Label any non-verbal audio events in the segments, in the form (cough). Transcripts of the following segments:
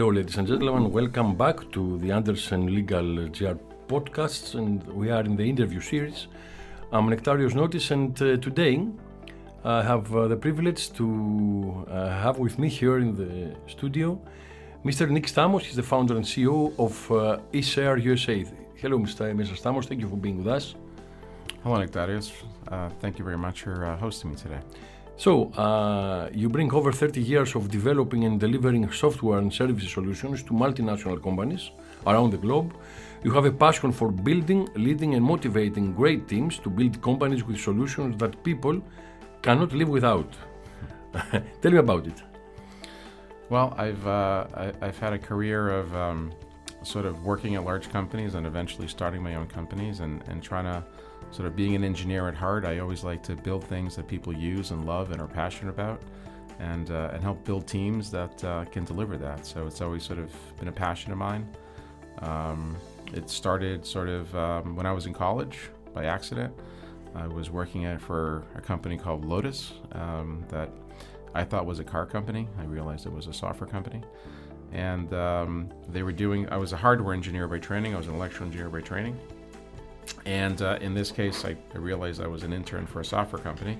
Hello, ladies and gentlemen. Welcome back to the Andersen Legal GR podcasts, and we are in the interview series. I'm Nektarios Notis, and uh, today I have uh, the privilege to uh, have with me here in the studio Mr. Nick Stamos. He's the founder and CEO of uh, eShare USA. Hello, Mr. Mr. Stamos. Thank you for being with us. Hello, Nektarios. Uh, thank you very much for uh, hosting me today. So, uh, you bring over 30 years of developing and delivering software and service solutions to multinational companies around the globe. You have a passion for building, leading, and motivating great teams to build companies with solutions that people cannot live without. (laughs) Tell me about it. Well, I've uh, I, have had a career of um, sort of working at large companies and eventually starting my own companies and, and trying to sort of being an engineer at heart, I always like to build things that people use and love and are passionate about, and uh, and help build teams that uh, can deliver that. So it's always sort of been a passion of mine. Um, it started sort of um, when I was in college by accident. I was working at for a company called Lotus um, that I thought was a car company. I realized it was a software company. And um, they were doing, I was a hardware engineer by training, I was an electrical engineer by training and uh, in this case, I, I, realized I was an intern for a software company.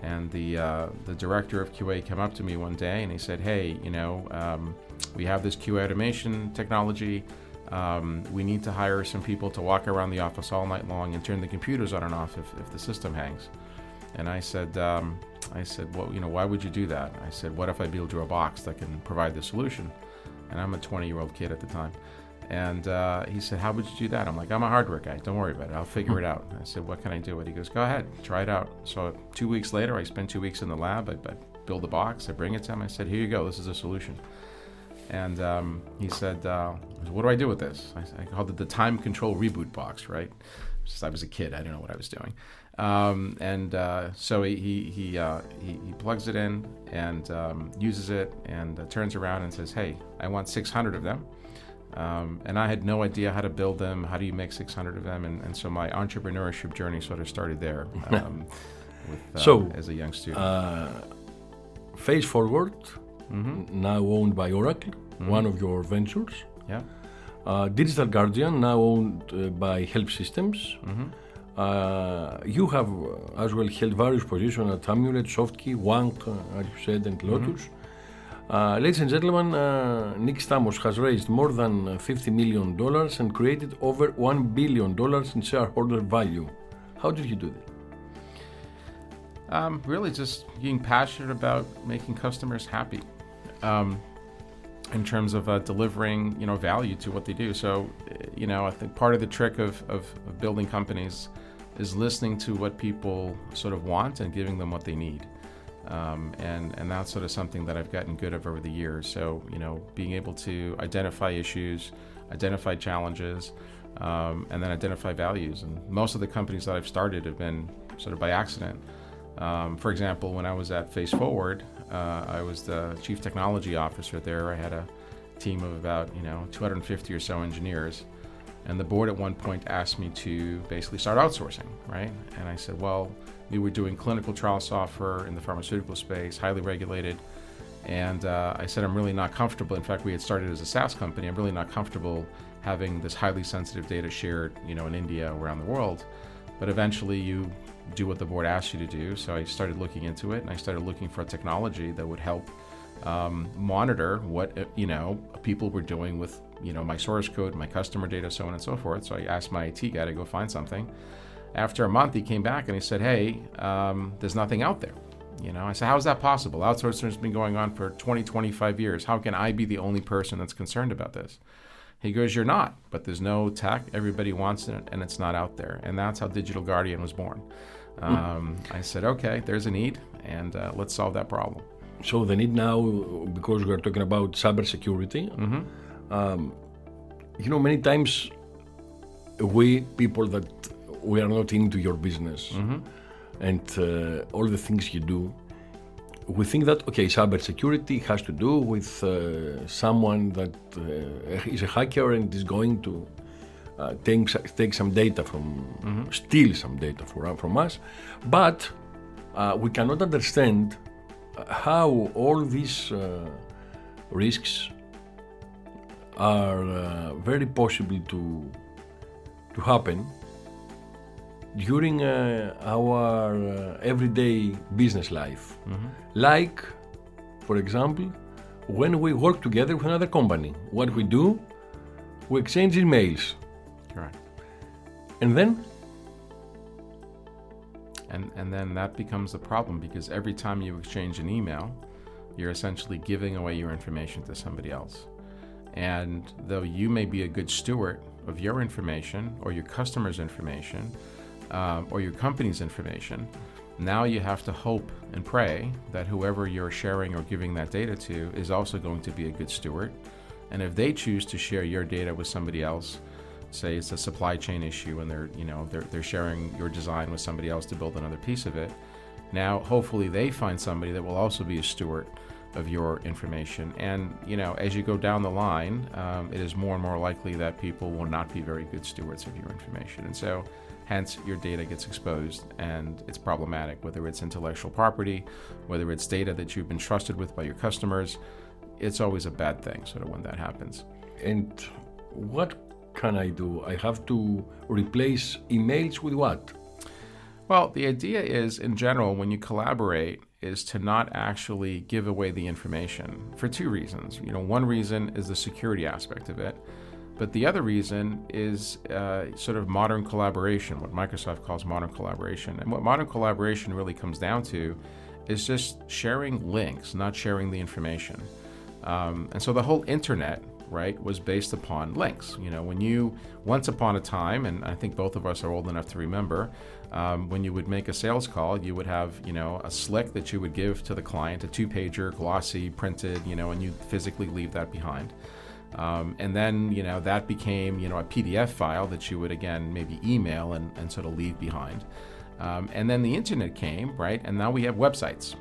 And the, uh, the director of QA came up to me one day and he said, Hey, you know, um, we have this QA automation technology. Um, we need to hire some people to walk around the office all night long and turn the computers on and off if, if the system hangs. And I said, um, I said, well, you know, why would you do that? I said, what if I build you a box that can provide the solution? And I'm a 20 year old kid at the time. And uh, he said, How would you do that? I'm like, I'm a hardware guy. Don't worry about it. I'll figure it out. I said, What can I do? And he goes, Go ahead, try it out. So two weeks later, I spent two weeks in the lab. I, I build a box. I bring it to him. I said, Here you go. This is a solution. And um, he said, uh, What do I do with this? I, I, called it the time control reboot box, right? Just, I was a kid. I didn't know what I was doing. Um, and uh, so he he he, uh, he, he plugs it in and um, uses it and uh, turns around and says, "Hey, I want 600 of them." Um, and I had no idea how to build them. How do you make 600 of them? And, and so my entrepreneurship journey sort of started there. (laughs) Um, with, uh, so as a young student, uh, Phase Forward, mm-hmm. now owned by Oracle, mm-hmm. one of your ventures. Yeah. Uh, Digital Guardian, now owned uh, by Help Systems. Mm-hmm. Uh, you have uh, as well held various positions at Amulet, Softkey, Wang, as you said, and mm-hmm. Lotus. Uh, ladies and gentlemen, uh, Nick Stamos has raised more than uh, $50 million and created over $1 billion in shareholder value. How did you do that? Um, really, just being passionate about making customers happy. Um, in terms of uh, delivering, you know, value to what they do. So, you know, I think part of the trick of, of, of building companies is listening to what people sort of want and giving them what they need. Um, and and that's sort of something that I've gotten good at over the years. So you know, being able to identify issues, identify challenges, um, and then identify values. And most of the companies that I've started have been sort of by accident. Um, for example, when I was at Phase Forward, uh, I was the chief technology officer there. I had a team of about you know 250 or so engineers. And the board at one point asked me to basically start outsourcing, right? And I said, well, we were doing clinical trial software in the pharmaceutical space, highly regulated. And uh, I said, I'm really not comfortable. In fact, we had started as a SaaS company. I'm really not comfortable having this highly sensitive data shared, you know, in India around the world. But eventually, you do what the board asks you to do. So I started looking into it, and I started looking for a technology that would help um, monitor what uh, you know people were doing with you know my source code, my customer data, so on and so forth. So I asked my IT guy to go find something after a month, he came back and he said, Hey, um, there's nothing out there. You know, I said, How's that possible? Outsourcing has been going on for 20, 25 years. How can I be the only person that's concerned about this? He goes, You're not, but there's no tech. Everybody wants it, and it's not out there. And that's how Digital Guardian was born. Hmm. Um, I said, Okay, there's a need, and uh, let's solve that problem. So, the need now, because we're talking about cybersecurity, mm-hmm. um, you know, many times we people that we are not into your business mm-hmm. and uh, all the things you do. We think that okay, cybersecurity has to do with uh, someone that uh, is a hacker and is going to uh, take take some data from mm-hmm. steal some data for, from us, but uh, we cannot understand how all these uh, risks are uh, very possible to to happen during uh, our uh, everyday business life. Like, for example, when we work together with another company, what we do, we exchange emails, Correct. and then And, and then that becomes the problem because every time you exchange an email, you're essentially giving away your information to somebody else. And though you may be a good steward of your information or your customer's information um, or your company's information, now you have to hope and pray that whoever you're sharing or giving that data to is also going to be a good steward. And if they choose to share your data with somebody else, say it's a supply chain issue and they're you know they're, they're sharing your design with somebody else to build another piece of it. Now hopefully they find somebody that will also be a steward of your information. And you know as you go down the line um, it is more and more likely that people will not be very good stewards of your information. And so hence your data gets exposed and it's problematic whether it's intellectual property whether it's data that you've been trusted with by your customers. It's always a bad thing sort of when that happens. And what can I do? I have to replace emails with what? Well, the idea is, in general, when you collaborate, is to not actually give away the information for two reasons. You know, one reason is the security aspect of it, but the other reason is uh, sort of modern collaboration, what Microsoft calls modern collaboration. And what modern collaboration really comes down to is just sharing links, not sharing the information. Um, and so the whole internet right, was based upon links. You know, when you, once upon a time, and I think both of us are old enough to remember, um, when you would make a sales call, you would have, you know, a slick that you would give to the client, a two pager, glossy, printed, you know, and you physically leave that behind. Um, and then, you know, that became, you know, a PDF file that you would again maybe email and, and sort of leave behind. Um, and then the internet came, right? And now we have websites,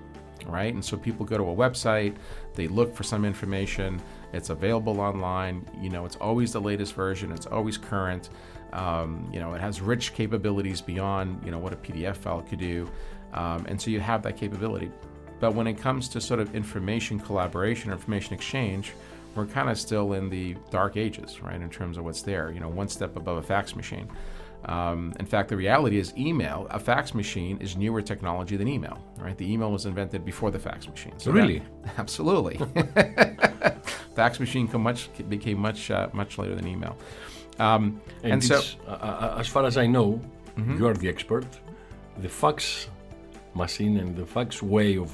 right? And so people go to a website, they look for some information, it's available online. You know, it's always the latest version. It's always current. Um, you know, it has rich capabilities beyond you know what a PDF file could do, um, and so you have that capability. But when it comes to sort of information collaboration, or information exchange, we're kind of still in the dark ages, right? In terms of what's there. You know, one step above a fax machine. Um, in fact, the reality is, email, a fax machine, is newer technology than email. Right? The email was invented before the fax machine. So really, that, (laughs) absolutely. (laughs) fax machine much, became much uh, much later than email. Um, and, and so, uh, uh, as far as I know, mm-hmm. you are the expert. The fax machine and the fax way of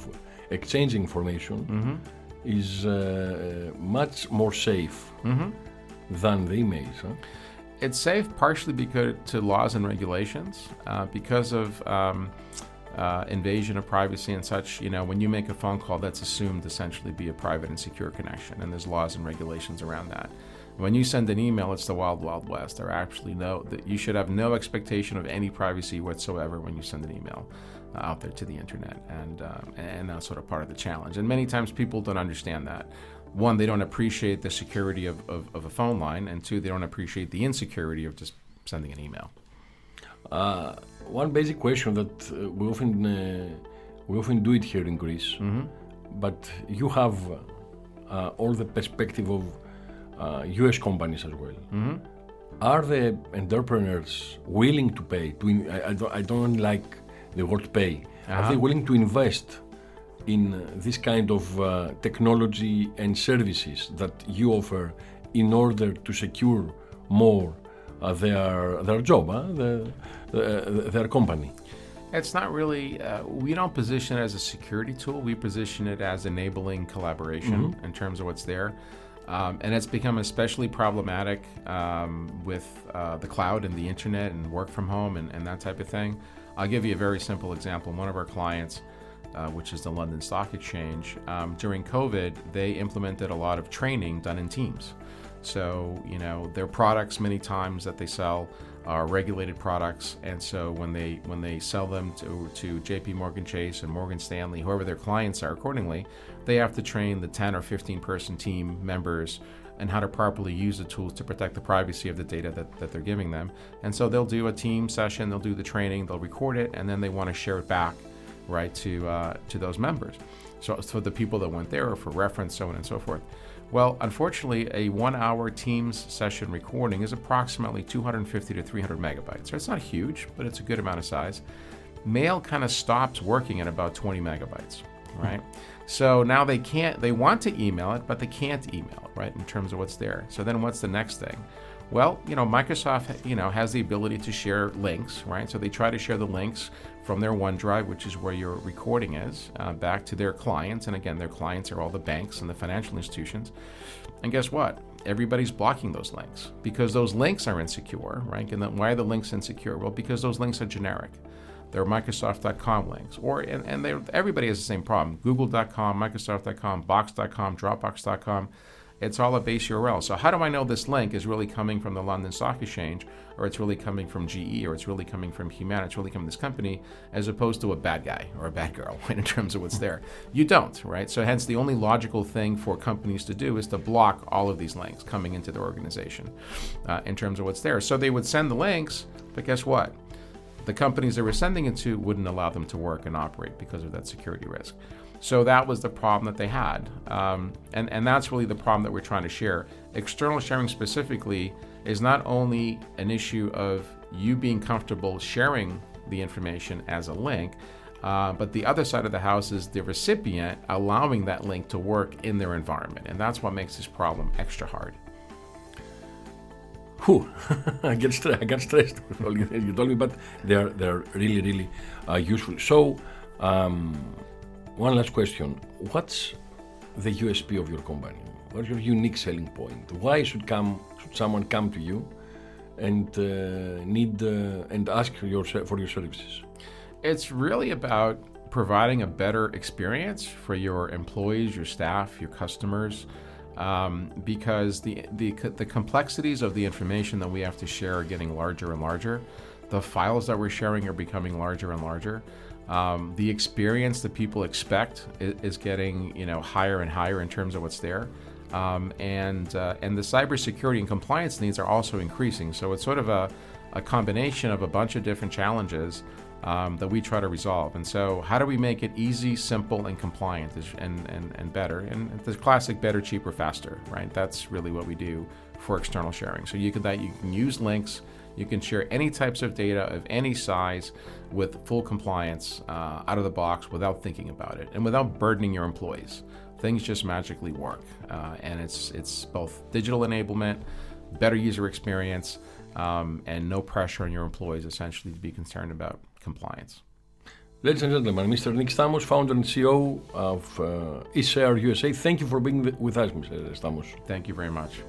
exchanging information mm-hmm. is uh, much more safe mm-hmm. than the emails. Huh? It's safe partially because to laws and regulations, uh, because of um, uh, invasion of privacy and such. You know, when you make a phone call, that's assumed essentially be a private and secure connection, and there's laws and regulations around that. When you send an email, it's the wild, wild west. There actually no that you should have no expectation of any privacy whatsoever when you send an email uh, out there to the internet, and uh, and that's sort of part of the challenge. And many times people don't understand that one, they don't appreciate the security of, of, of, a phone line, and two, they don't appreciate the insecurity of just sending an email. Uh, one basic question that uh, we often uh, we often do it here in Greece, mm-hmm. but you have uh, all the perspective of U.S. Uh, companies as well. Mm-hmm. Are the entrepreneurs willing to pay? To in, I, I, don't, I, don't, like the word pay. Uh-huh. Are they willing to invest in this kind of uh, technology and services that you offer in order to secure more their their job, the, uh, their company. It's not really. Uh, we don't position it as a security tool. We position it as enabling collaboration mm-hmm. in terms of what's there. Um, and it's become especially problematic um, with uh, the cloud and the internet and work from home and, and, that type of thing. I'll give you a very simple example. One of our clients uh, which is the London Stock Exchange, um, during COVID, they implemented a lot of training done in teams. So, you know, their products many times that they sell are regulated products, and so when they when they sell them to to J.P. Morgan Chase and Morgan Stanley, whoever their clients are, accordingly, they have to train the 10 or 15 person team members and how to properly use the tools to protect the privacy of the data that, that they're giving them. And so they'll do a team session, they'll do the training, they'll record it, and then they want to share it back right to uh, to those members. So for the people that went there, or for reference, so on and so forth. Well, unfortunately, a one hour Teams session recording is approximately 250 to 300 megabytes. So it's not huge, but it's a good amount of size. Mail kind of stops working at about 20 megabytes, right? So now they can't, they want to email it, but they can't email it, right, in terms of what's there. So then what's the next thing? Well, you know, Microsoft, you know, has the ability to share links, right? So they try to share the links from their OneDrive, which is where your recording is, uh, back to their clients. And again, their clients are all the banks and the financial institutions. And guess what? Everybody's blocking those links because those links are insecure, right? And then why are the links insecure? Well, because those links are generic. They're Microsoft.com links, or and, and everybody has the same problem. Google.com, Microsoft.com, Box.com, Dropbox.com. It's all a base URL. So how do I know this link is really coming from the London Stock Exchange, or it's really coming from GE, or it's really coming from Humana, it's really coming from this company, as opposed to a bad guy or a bad girl, right, (laughs) in terms of what's there? You don't, right? So hence the only logical thing for companies to do is to block all of these links coming into their organization uh, in terms of what's there. So they would send the links, but guess what? the companies they were sending it to wouldn't allow them to work and operate because of that security risk. So that was the problem that they had. Um, and, and that's really the problem that we're trying to share. External sharing specifically is not only an issue of you being comfortable sharing the information as a link, uh, but the other side of the house is the recipient allowing that link to work in their environment. And that's what makes this problem extra hard. Whew, (laughs) I get stressed. I get stressed with all you, told me, but they're they're really really uh, useful. So, um, one last question: What's the USP of your company? What's your unique selling point? Why should come should someone come to you and uh, need uh, and ask for your for your services? It's really about providing a better experience for your employees, your staff, your customers um, because the, the, the complexities of the information that we have to share are getting larger and larger. The files that we're sharing are becoming larger and larger. Um, the experience that people expect is, is, getting you know higher and higher in terms of what's there. Um, and uh, and the cybersecurity and compliance needs are also increasing. So it's sort of a, a combination of a bunch of different challenges um, that we try to resolve. And so, how do we make it easy, simple, and compliant and, and, and better? And the classic better, cheaper, faster, right? That's really what we do for external sharing. So you can that you can use links, you can share any types of data of any size with full compliance uh, out of the box without thinking about it and without burdening your employees. Things just magically work, uh, and it's it's both digital enablement, better user experience, um, and no pressure on your employees essentially to be concerned about compliance. Ladies and gentlemen, Mr. Nick Stamos, founder and CEO of uh, USA. Thank you for being with us, Mr. Stamos. Thank you very much.